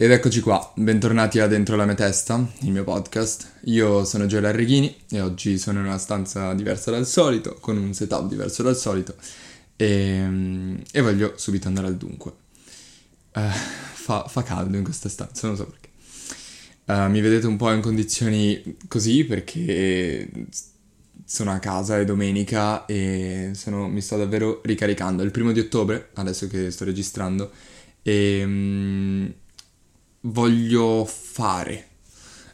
Ed eccoci qua, bentornati a Dentro la mia testa, il mio podcast. Io sono Gioele Arreghini e oggi sono in una stanza diversa dal solito, con un setup diverso dal solito e, e voglio subito andare al dunque. Uh, fa, fa, caldo in questa stanza, non so perché. Uh, mi vedete un po' in condizioni così perché sono a casa, è domenica e sono, mi sto davvero ricaricando. È il primo di ottobre, adesso che sto registrando, e... Um, voglio fare.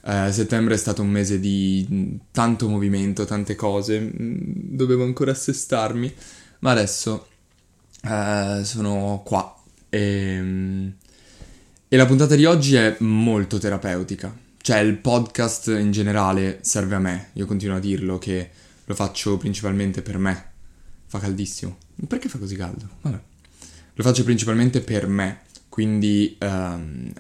Eh, settembre è stato un mese di tanto movimento, tante cose, mm, dovevo ancora assestarmi, ma adesso eh, sono qua e, mm, e la puntata di oggi è molto terapeutica. Cioè il podcast in generale serve a me, io continuo a dirlo che lo faccio principalmente per me. Fa caldissimo. Perché fa così caldo? Vabbè. Lo faccio principalmente per me, quindi um,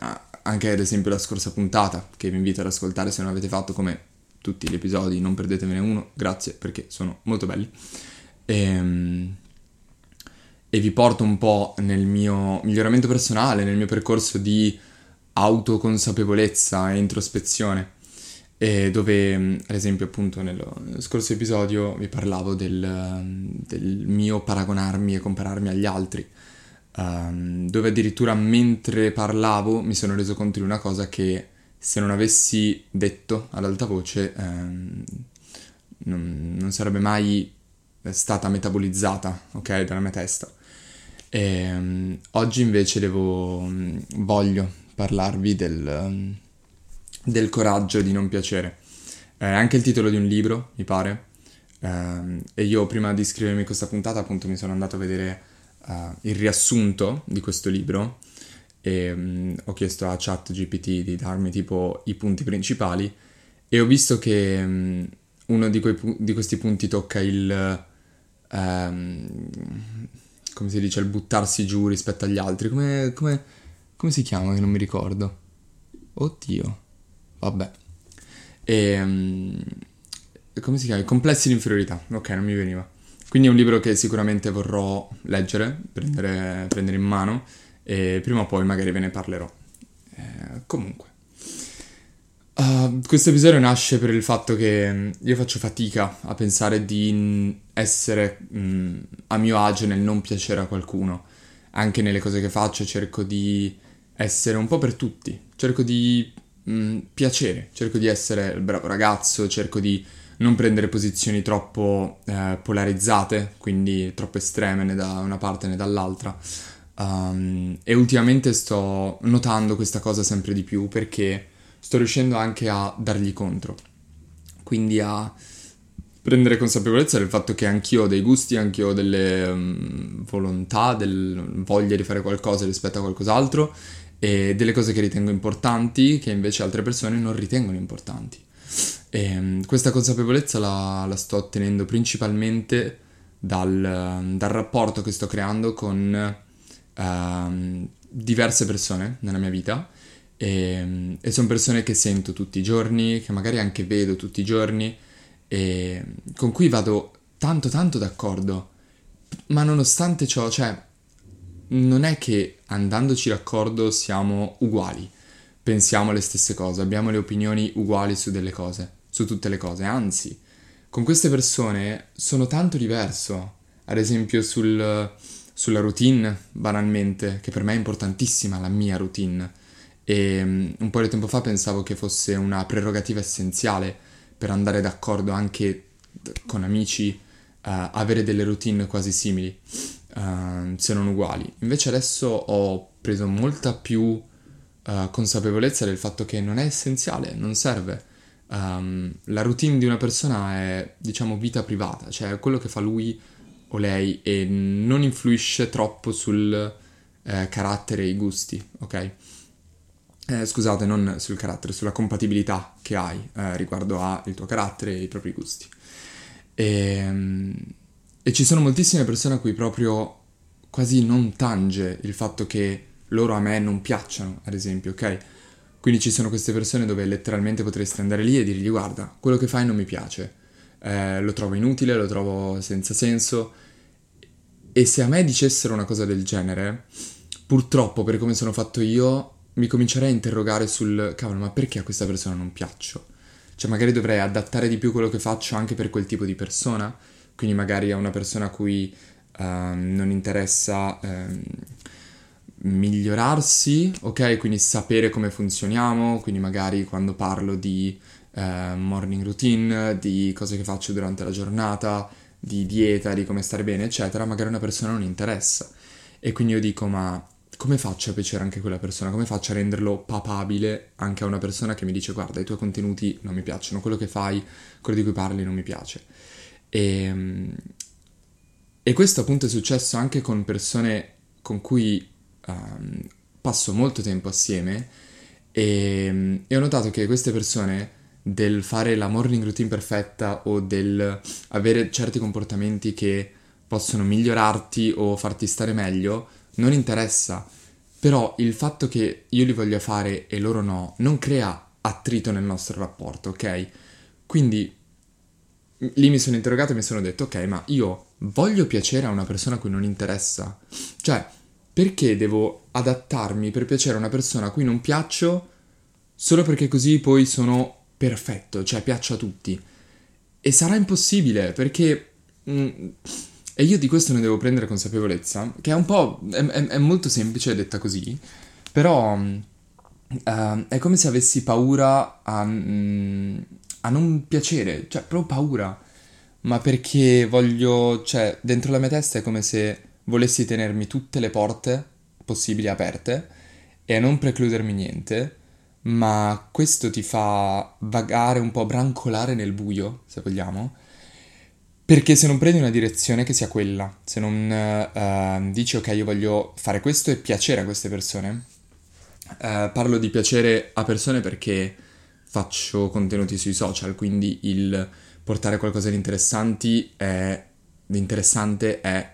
anche ad esempio la scorsa puntata, che vi invito ad ascoltare se non avete fatto come tutti gli episodi, non perdetevene uno, grazie perché sono molto belli. E, ehm, e vi porto un po' nel mio miglioramento personale, nel mio percorso di autoconsapevolezza e introspezione, e dove ad esempio appunto nello, nello scorso episodio vi parlavo del, del mio paragonarmi e compararmi agli altri um, dove addirittura mentre parlavo mi sono reso conto di una cosa che se non avessi detto ad alta voce um, non, non, sarebbe mai stata metabolizzata, ok, dalla mia testa. E, um, oggi invece devo, voglio parlarvi del, del coraggio di non piacere. È anche il titolo di un libro, mi pare. Uh, e io prima di scrivermi questa puntata appunto mi sono andato a vedere uh, il riassunto di questo libro e um, ho chiesto a ChatGPT di darmi tipo i punti principali e ho visto che um, uno di, pu- di, questi punti tocca il... Um, come si dice, il buttarsi giù rispetto agli altri. Come, come, come si chiama che non mi ricordo? Oddio. Vabbè. E... Um, come si chiama? I complessi di inferiorità. Ok, non mi veniva. Quindi è un libro che sicuramente vorrò leggere, prendere, prendere in mano e prima o poi magari ve ne parlerò. Eh, comunque. Uh, questo episodio nasce per il fatto che mm, io faccio fatica a pensare di essere mh, mm, a mio agio nel non piacere a qualcuno. Anche nelle cose che faccio cerco di essere un po' per tutti. Cerco di mh, mm, piacere, cerco di essere il bravo ragazzo, cerco di non prendere posizioni troppo eh, polarizzate, quindi troppo estreme né da una parte né dall'altra. Um, e ultimamente sto notando questa cosa sempre di più perché sto riuscendo anche a dargli contro. Quindi a prendere consapevolezza del fatto che anch'io ho dei gusti, anch'io ho delle um, volontà, del voglia di fare qualcosa rispetto a qualcos'altro e delle cose che ritengo importanti che invece altre persone non ritengono importanti. E ehm, questa consapevolezza la, la, sto ottenendo principalmente dal, dal, rapporto che sto creando con uh, diverse persone nella mia vita. E, e sono persone che sento tutti i giorni, che magari anche vedo tutti i giorni e con cui vado tanto tanto d'accordo. Ma nonostante ciò, cioè, non è che andandoci d'accordo siamo uguali, pensiamo le stesse cose, abbiamo le opinioni uguali su delle cose su tutte le cose, anzi, con queste persone sono tanto diverso, ad esempio sul, sulla routine, banalmente, che per me è importantissima, la mia routine, e um, un po' di tempo fa pensavo che fosse una prerogativa essenziale per andare d'accordo anche con amici, uh, avere delle routine quasi simili, uh, se non uguali. Invece adesso ho preso molta più uh, consapevolezza del fatto che non è essenziale, non serve um, la routine di una persona è, diciamo, vita privata, cioè quello che fa lui o lei e non influisce troppo sul eh, carattere e i gusti, ok? Eh, scusate, non sul carattere, sulla compatibilità che hai eh, riguardo al tuo carattere e i propri gusti. E, ehm, e ci sono moltissime persone a cui proprio quasi non tange il fatto che loro a me non piacciono, ad esempio, ok? Quindi ci sono queste persone dove letteralmente potresti andare lì e dirgli guarda, quello che fai non mi piace, eh, lo trovo inutile, lo trovo senza senso. E se a me dicessero una cosa del genere, purtroppo per come sono fatto io, mi comincerei a interrogare sul cavolo, ma perché a questa persona non piaccio? Cioè, magari dovrei adattare di più quello che faccio anche per quel tipo di persona. Quindi, magari a una persona a cui uh, non interessa uh, migliorarsi, ok? Quindi sapere come funzioniamo. Quindi, magari quando parlo di uh, morning routine, di cose che faccio durante la giornata, di dieta, di come stare bene, eccetera, magari una persona non interessa. E quindi io dico, ma come faccio a piacere anche quella persona? Come faccio a renderlo papabile anche a una persona che mi dice guarda i tuoi contenuti non mi piacciono, quello che fai, quello di cui parli non mi piace. E, ehm, e questo appunto è successo anche con persone con cui um, passo molto tempo assieme e, e ho notato che queste persone del fare la morning routine perfetta o del avere certi comportamenti che possono migliorarti o farti stare meglio non interessa. Però il fatto che io li voglia fare e loro no, non crea attrito nel nostro rapporto, ok? Quindi lì mi sono interrogato e mi sono detto, ok, ma io voglio piacere a una persona a cui non interessa? Cioè, perché devo adattarmi per piacere a una persona a cui non piaccio solo perché così poi sono perfetto, cioè piaccio a tutti? E sarà impossibile perché... Mm, e io di questo ne devo prendere consapevolezza, che è un po'... è, è, è molto semplice detta così, però uh, è come se avessi paura a, mm, a non piacere, cioè proprio paura, ma perché voglio... cioè dentro la mia testa è come se volessi tenermi tutte le porte possibili aperte e non precludermi niente, ma questo ti fa vagare un po', brancolare nel buio, se vogliamo, perché se non prendi una direzione che sia quella, se non uh, dici ok io voglio fare questo e piacere a queste persone, uh, parlo di piacere a persone perché faccio contenuti sui social, quindi il portare qualcosa di, interessanti è, di interessante è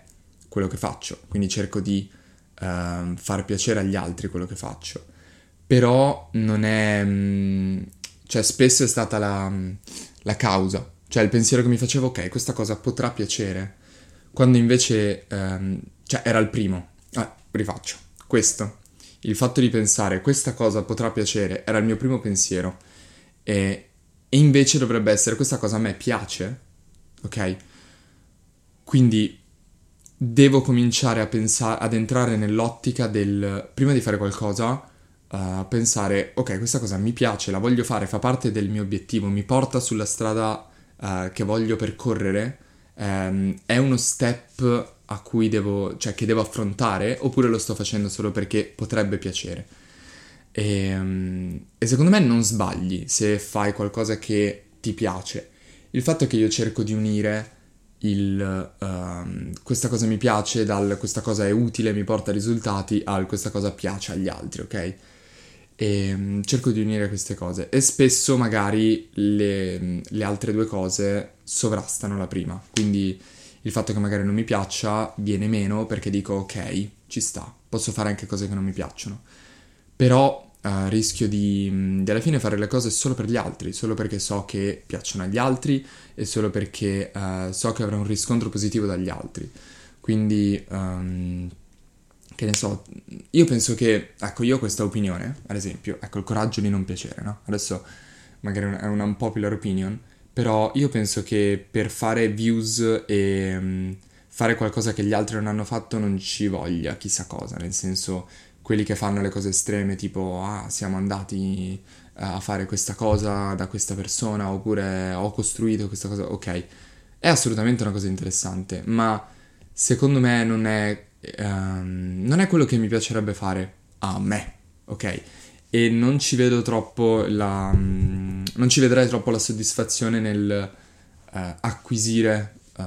quello che faccio, quindi cerco di uh, far piacere agli altri quello che faccio. Però non è... Mh, cioè spesso è stata la, la causa cioè il pensiero che mi facevo, ok, questa cosa potrà piacere, quando invece, ehm, cioè era il primo. Ah, rifaccio. Questo. Il fatto di pensare questa cosa potrà piacere era il mio primo pensiero. E, e invece dovrebbe essere questa cosa a me piace, ok? Quindi devo cominciare a pensare, ad entrare nell'ottica del, prima di fare qualcosa, uh, pensare, ok, questa cosa mi piace, la voglio fare, fa parte del mio obiettivo, mi porta sulla strada uh, che voglio percorrere um, è uno step a cui devo, cioè che devo affrontare oppure lo sto facendo solo perché potrebbe piacere. E, um, e secondo me non sbagli se fai qualcosa che ti piace. Il fatto che io cerco di unire il uh, questa cosa mi piace dal questa cosa è utile, mi porta risultati al questa cosa piace agli altri, ok? e um, cerco di unire queste cose. E spesso magari le, le, altre due cose sovrastano la prima, quindi il fatto che magari non mi piaccia viene meno perché dico ok, ci sta, posso fare anche cose che non mi piacciono, però uh, rischio di, di, alla fine fare le cose solo per gli altri, solo perché so che piacciono agli altri e solo perché uh, so che avrò un riscontro positivo dagli altri, quindi... Um, che ne so, io penso che, ecco, io ho questa opinione, ad esempio, ecco, il coraggio di non piacere, no? Adesso magari è una unpopular opinion, però io penso che per fare views e um, fare qualcosa che gli altri non hanno fatto non ci voglia chissà cosa, nel senso quelli che fanno le cose estreme tipo ah siamo andati a fare questa cosa da questa persona oppure ho costruito questa cosa, ok, è assolutamente una cosa interessante, ma secondo me non è um, non è quello che mi piacerebbe fare a me, ok? E non ci vedo troppo la... Um, non ci vedrei troppo la soddisfazione nel uh, acquisire uh,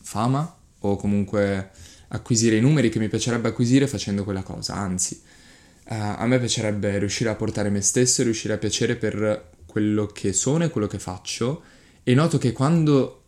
fama o comunque acquisire i numeri che mi piacerebbe acquisire facendo quella cosa, anzi, uh, a me piacerebbe riuscire a portare me stesso e riuscire a piacere per quello che sono e quello che faccio e noto che quando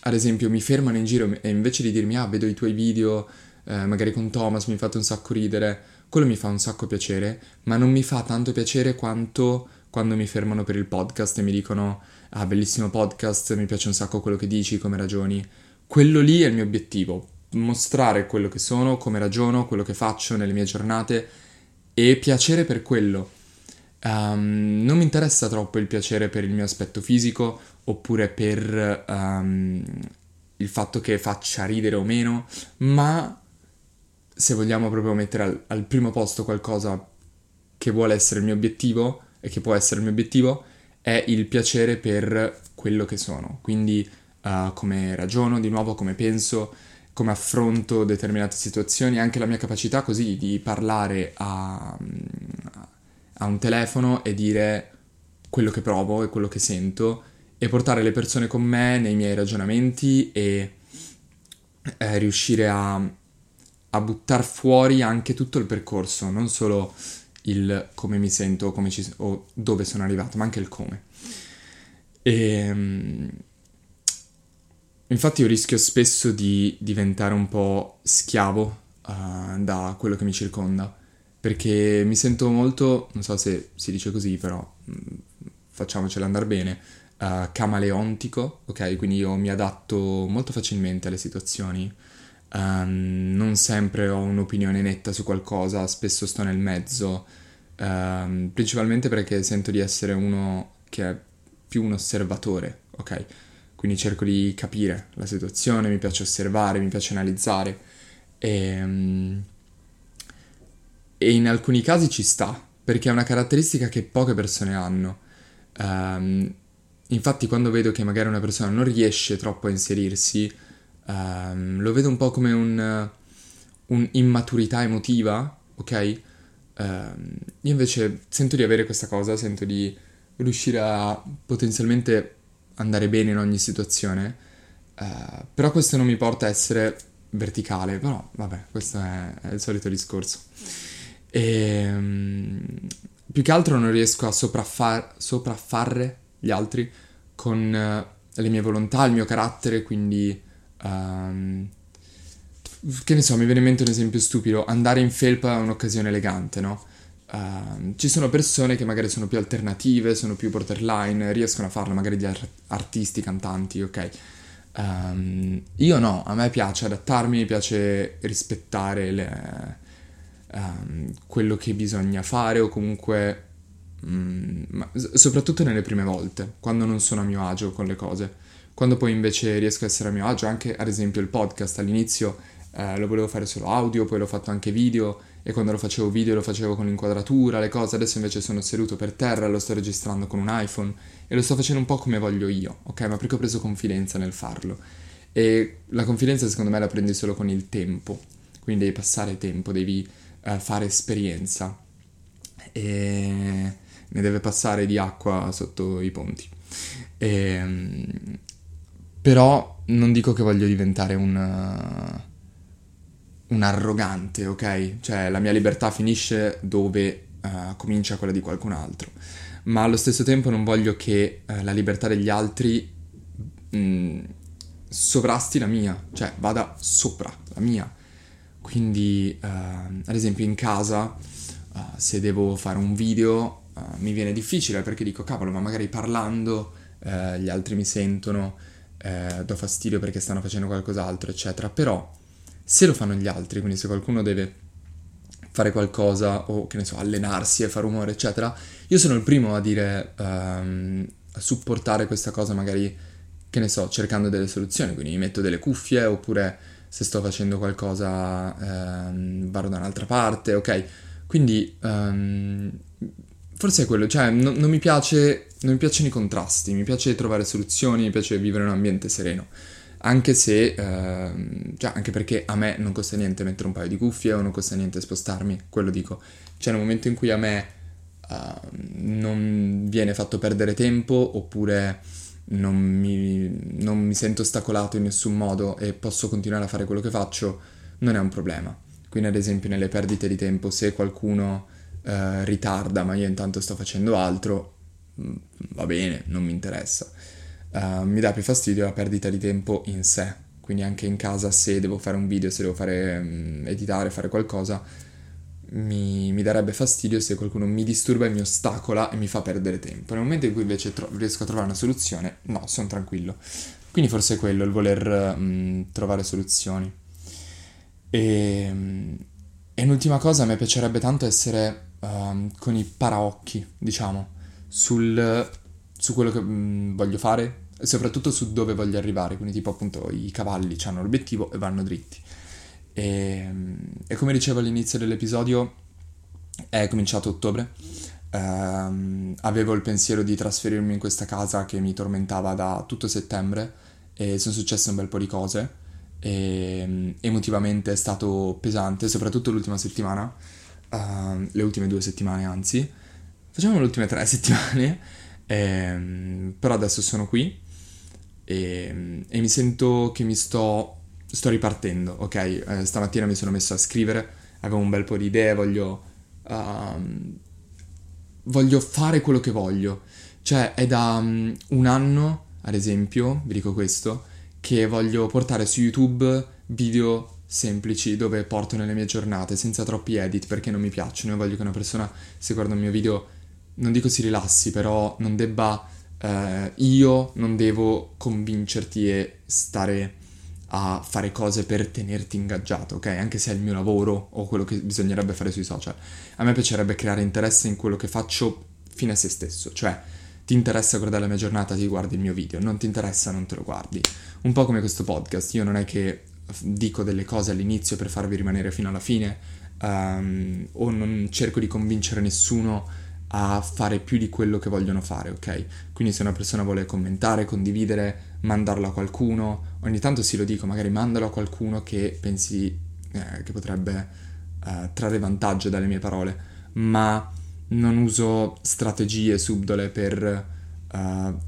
ad esempio mi fermano in giro e invece di dirmi ah vedo i tuoi video eh, magari con Thomas mi fate un sacco ridere, quello mi fa un sacco piacere, ma non mi fa tanto piacere quanto quando mi fermano per il podcast e mi dicono ah bellissimo podcast, mi piace un sacco quello che dici, come ragioni. Quello lì è il mio obiettivo, mostrare quello che sono, come ragiono, quello che faccio nelle mie giornate e piacere per quello. Um, non mi interessa troppo il piacere per il mio aspetto fisico oppure per um, il fatto che faccia ridere o meno, ma se vogliamo proprio mettere al, al primo posto qualcosa che vuole essere il mio obiettivo e che può essere il mio obiettivo, è il piacere per quello che sono. Quindi uh, come ragiono, di nuovo, come penso, come affronto determinate situazioni, anche la mia capacità così di parlare a, a un telefono e dire quello che provo e quello che sento e portare le persone con me nei miei ragionamenti e eh, riuscire a, a buttare fuori anche tutto il percorso, non solo il come mi sento come ci, o dove sono arrivato, ma anche il come. E, ehm, infatti io rischio spesso di diventare un po' schiavo uh, da quello che mi circonda, perché mi sento molto, non so se si dice così, però mh, mm, facciamocela andare bene, uh, camaleontico, ok? Quindi io mi adatto molto facilmente alle situazioni. Um, non sempre ho un'opinione netta su qualcosa, spesso sto nel mezzo, um, principalmente perché sento di essere uno che è più un osservatore, ok? Quindi cerco di capire la situazione, mi piace osservare, mi piace analizzare e, um, e in alcuni casi ci sta, perché è una caratteristica che poche persone hanno. Um, infatti quando vedo che magari una persona non riesce troppo a inserirsi, um, lo vedo un po' come un, un'immaturità emotiva, ok? Um, io invece sento di avere questa cosa, sento di riuscire a potenzialmente andare bene in ogni situazione, uh, però questo non mi porta a essere verticale, però vabbè, questo è, è il solito discorso. E, um, più che altro non riesco a sopraffar- sopraffare gli altri con uh, le mie volontà, il mio carattere, quindi... Um, che ne so, mi viene in mente un esempio stupido, andare in felpa è un'occasione elegante, no? Uh, ci sono persone che magari sono più alternative, sono più borderline, riescono a farlo, magari gli art- artisti, cantanti, ok? Um, io no, a me piace adattarmi, mi piace rispettare le, um, quello che bisogna fare o comunque, um, soprattutto nelle prime volte, quando non sono a mio agio con le cose. Quando poi invece riesco a essere a mio agio, anche ad esempio il podcast all'inizio eh, lo volevo fare solo audio, poi l'ho fatto anche video e quando lo facevo video lo facevo con l'inquadratura, le cose, adesso invece sono seduto per terra, lo sto registrando con un iPhone e lo sto facendo un po' come voglio io, ok? Ma perché ho preso confidenza nel farlo. E la confidenza secondo me la prendi solo con il tempo, quindi devi passare tempo, devi uh, fare esperienza e ne deve passare di acqua sotto i ponti. E, um, però non dico che voglio diventare un un arrogante, ok? Cioè la mia libertà finisce dove uh, comincia quella di qualcun altro. Ma allo stesso tempo non voglio che uh, la libertà degli altri mh, mm, sovrasti la mia, cioè vada sopra la mia. Quindi, uh, ad esempio, in casa, se devo fare un video, mi viene difficile perché dico, cavolo, ma magari parlando gli altri mi sentono, do fastidio perché stanno facendo qualcos'altro, eccetera. Però se lo fanno gli altri, quindi se qualcuno deve fare qualcosa o che ne so, allenarsi e fare rumore, eccetera, io sono il primo a dire, um, a supportare questa cosa magari, che ne so, cercando delle soluzioni, quindi mi metto delle cuffie oppure se sto facendo qualcosa um, vado da un'altra parte, ok? Quindi um, forse è quello, cioè no, non, mi piace, non mi piacciono i contrasti, mi piace trovare soluzioni, mi piace vivere in un ambiente sereno anche se, eh, cioè anche perché a me non costa niente mettere un paio di cuffie o non costa niente spostarmi, quello dico. C'è un momento in cui a me uh, non viene fatto perdere tempo oppure non mi, non mi, sento ostacolato in nessun modo e posso continuare a fare quello che faccio, non è un problema. Quindi ad esempio nelle perdite di tempo, se qualcuno uh, ritarda ma io intanto sto facendo altro, mm, va bene, non mi interessa uh, mi dà più fastidio la perdita di tempo in sé. Quindi anche in casa se devo fare un video, se devo fare um, editare, fare qualcosa, mi, mi, darebbe fastidio se qualcuno mi disturba e mi ostacola e mi fa perdere tempo. Nel momento in cui invece tro- riesco a trovare una soluzione, no, sono tranquillo. Quindi forse è quello, il voler um, trovare soluzioni. E, um, e un'ultima cosa, a me piacerebbe tanto essere um, con i paraocchi, diciamo, sul, su quello che um, voglio fare soprattutto su dove voglio arrivare. Quindi, tipo, appunto, i cavalli hanno l'obiettivo e vanno dritti. E, e come dicevo all'inizio dell'episodio, è cominciato ottobre. Um, avevo il pensiero di trasferirmi in questa casa che mi tormentava da tutto settembre e sono successe un bel po' di cose e emotivamente è stato pesante, soprattutto l'ultima settimana, uh, le ultime due settimane anzi, facciamo le ultime tre settimane, ehm, però adesso sono qui e, e, mi sento che mi sto, sto ripartendo, ok? Eh, stamattina mi sono messo a scrivere, avevo un bel po' di idee, voglio, uh, voglio fare quello che voglio, cioè è da um, un anno, ad esempio, vi dico questo, che voglio portare su YouTube video semplici dove porto nelle mie giornate senza troppi edit perché non mi piacciono. Io voglio che una persona, se guarda un mio video, non dico si rilassi, però non debba. Eh, io non devo convincerti e stare a fare cose per tenerti ingaggiato, ok? Anche se è il mio lavoro o quello che bisognerebbe fare sui social. A me piacerebbe creare interesse in quello che faccio fine a se stesso, cioè ti interessa guardare la mia giornata, ti guardi il mio video, non ti interessa, non te lo guardi. Un po' come questo podcast, io non è che dico delle cose all'inizio per farvi rimanere fino alla fine um, o non cerco di convincere nessuno a fare più di quello che vogliono fare, ok? Quindi se una persona vuole commentare, condividere, mandarlo a qualcuno, ogni tanto sì lo dico, magari mandalo a qualcuno che pensi eh, che potrebbe eh, trarre vantaggio dalle mie parole, ma non uso strategie subdole per uh,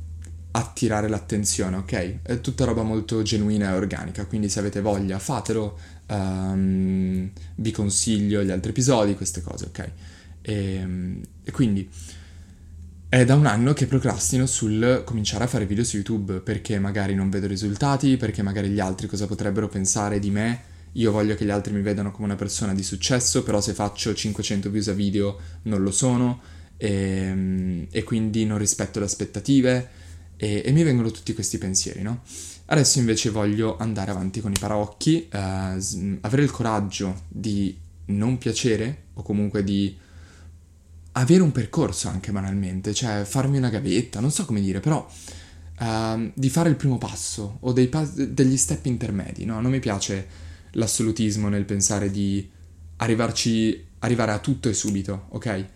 attirare l'attenzione, ok? È tutta roba molto genuina e organica, quindi se avete voglia fatelo, um, vi consiglio gli altri episodi, queste cose, ok? E, e, quindi è da un anno che procrastino sul cominciare a fare video su YouTube perché magari non vedo risultati, perché magari gli altri cosa potrebbero pensare di me. Io voglio che gli altri mi vedano come una persona di successo, però se faccio 500 views a video non lo sono. E, ehm, e quindi non rispetto le aspettative. E, e, mi vengono tutti questi pensieri, no? Adesso invece voglio andare avanti con i paraocchi, eh, avere il coraggio di non piacere o comunque di avere un percorso anche banalmente, cioè farmi una gavetta, non so come dire, però uh, di fare il primo passo o pa- degli step intermedi, no? Non mi piace l'assolutismo nel pensare di arrivarci, arrivare a tutto e subito, ok?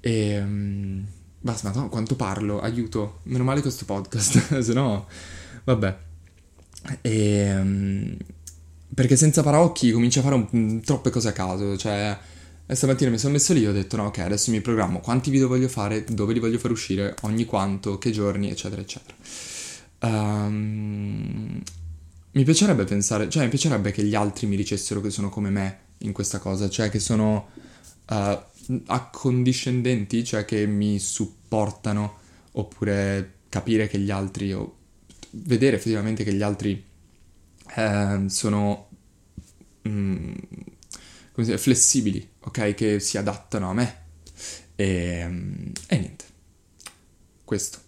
E... Um, basta, ma quanto parlo, aiuto, meno male questo podcast, se no, vabbè. E, um, perché senza paraocchi comincio a fare un, troppe cose a caso, cioè... E stamattina mi sono messo lì e ho detto no, ok, adesso mi programmo. Quanti video voglio fare, dove li voglio far uscire, ogni quanto, che giorni, eccetera, eccetera. Um, mi piacerebbe pensare, cioè mi piacerebbe che gli altri mi dicessero che sono come me in questa cosa, cioè che sono uh, accondiscendenti, cioè che mi supportano, oppure capire che gli altri, o vedere effettivamente che gli altri uh, sono mm, dire, flessibili, ok? Che si adattano a me. E, e niente, questo.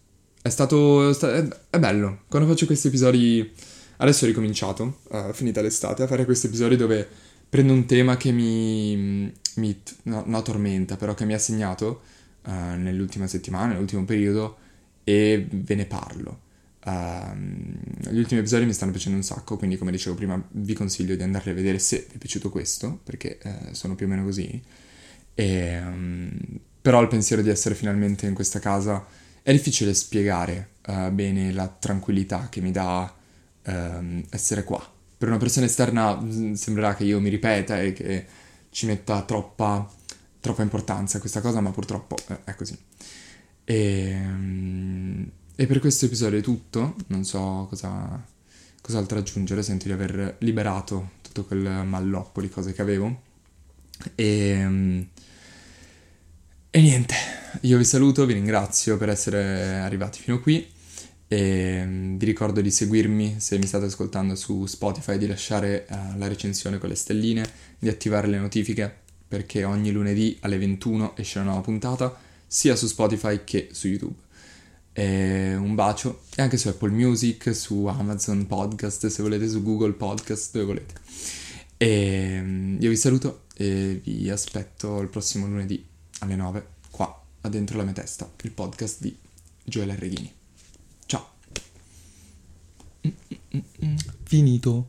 È stato, è bello, quando faccio questi episodi Adesso ho ricominciato, uh, finita l'estate, a fare questi episodi dove prendo un tema che mi, mi no, no, tormenta, però che mi ha segnato uh, nell'ultima settimana, nell'ultimo periodo, e ve ne parlo. Uh, gli ultimi episodi mi stanno piacendo un sacco, quindi come dicevo prima vi consiglio di andarli a vedere se vi è piaciuto questo, perché uh, sono più o meno così. E, um, però il pensiero di essere finalmente in questa casa è difficile spiegare uh, bene la tranquillità che mi dà ehm, essere qua. Per una persona esterna mm, sembrerà che io mi ripeta e che ci metta troppa, troppa importanza a questa cosa, ma purtroppo eh, è così. E, ehm, e, per questo episodio è tutto, non so cosa, cos'altro aggiungere, sento di aver liberato tutto quel malloppo di cose che avevo. E, ehm, e niente, io vi saluto, vi ringrazio per essere arrivati fino qui e mm, vi ricordo di seguirmi se mi state ascoltando su Spotify, di lasciare uh, la recensione con le stelline, di attivare le notifiche perché ogni lunedì alle 21 esce una nuova puntata sia su Spotify che su YouTube. E un bacio e anche su Apple Music, su Amazon Podcast, se volete, su Google Podcast, dove volete. E mm, io vi saluto e vi aspetto il prossimo lunedì alle 9 qua a Dentro la mia testa, il podcast di Gioele Reghini. Ciao. Finito.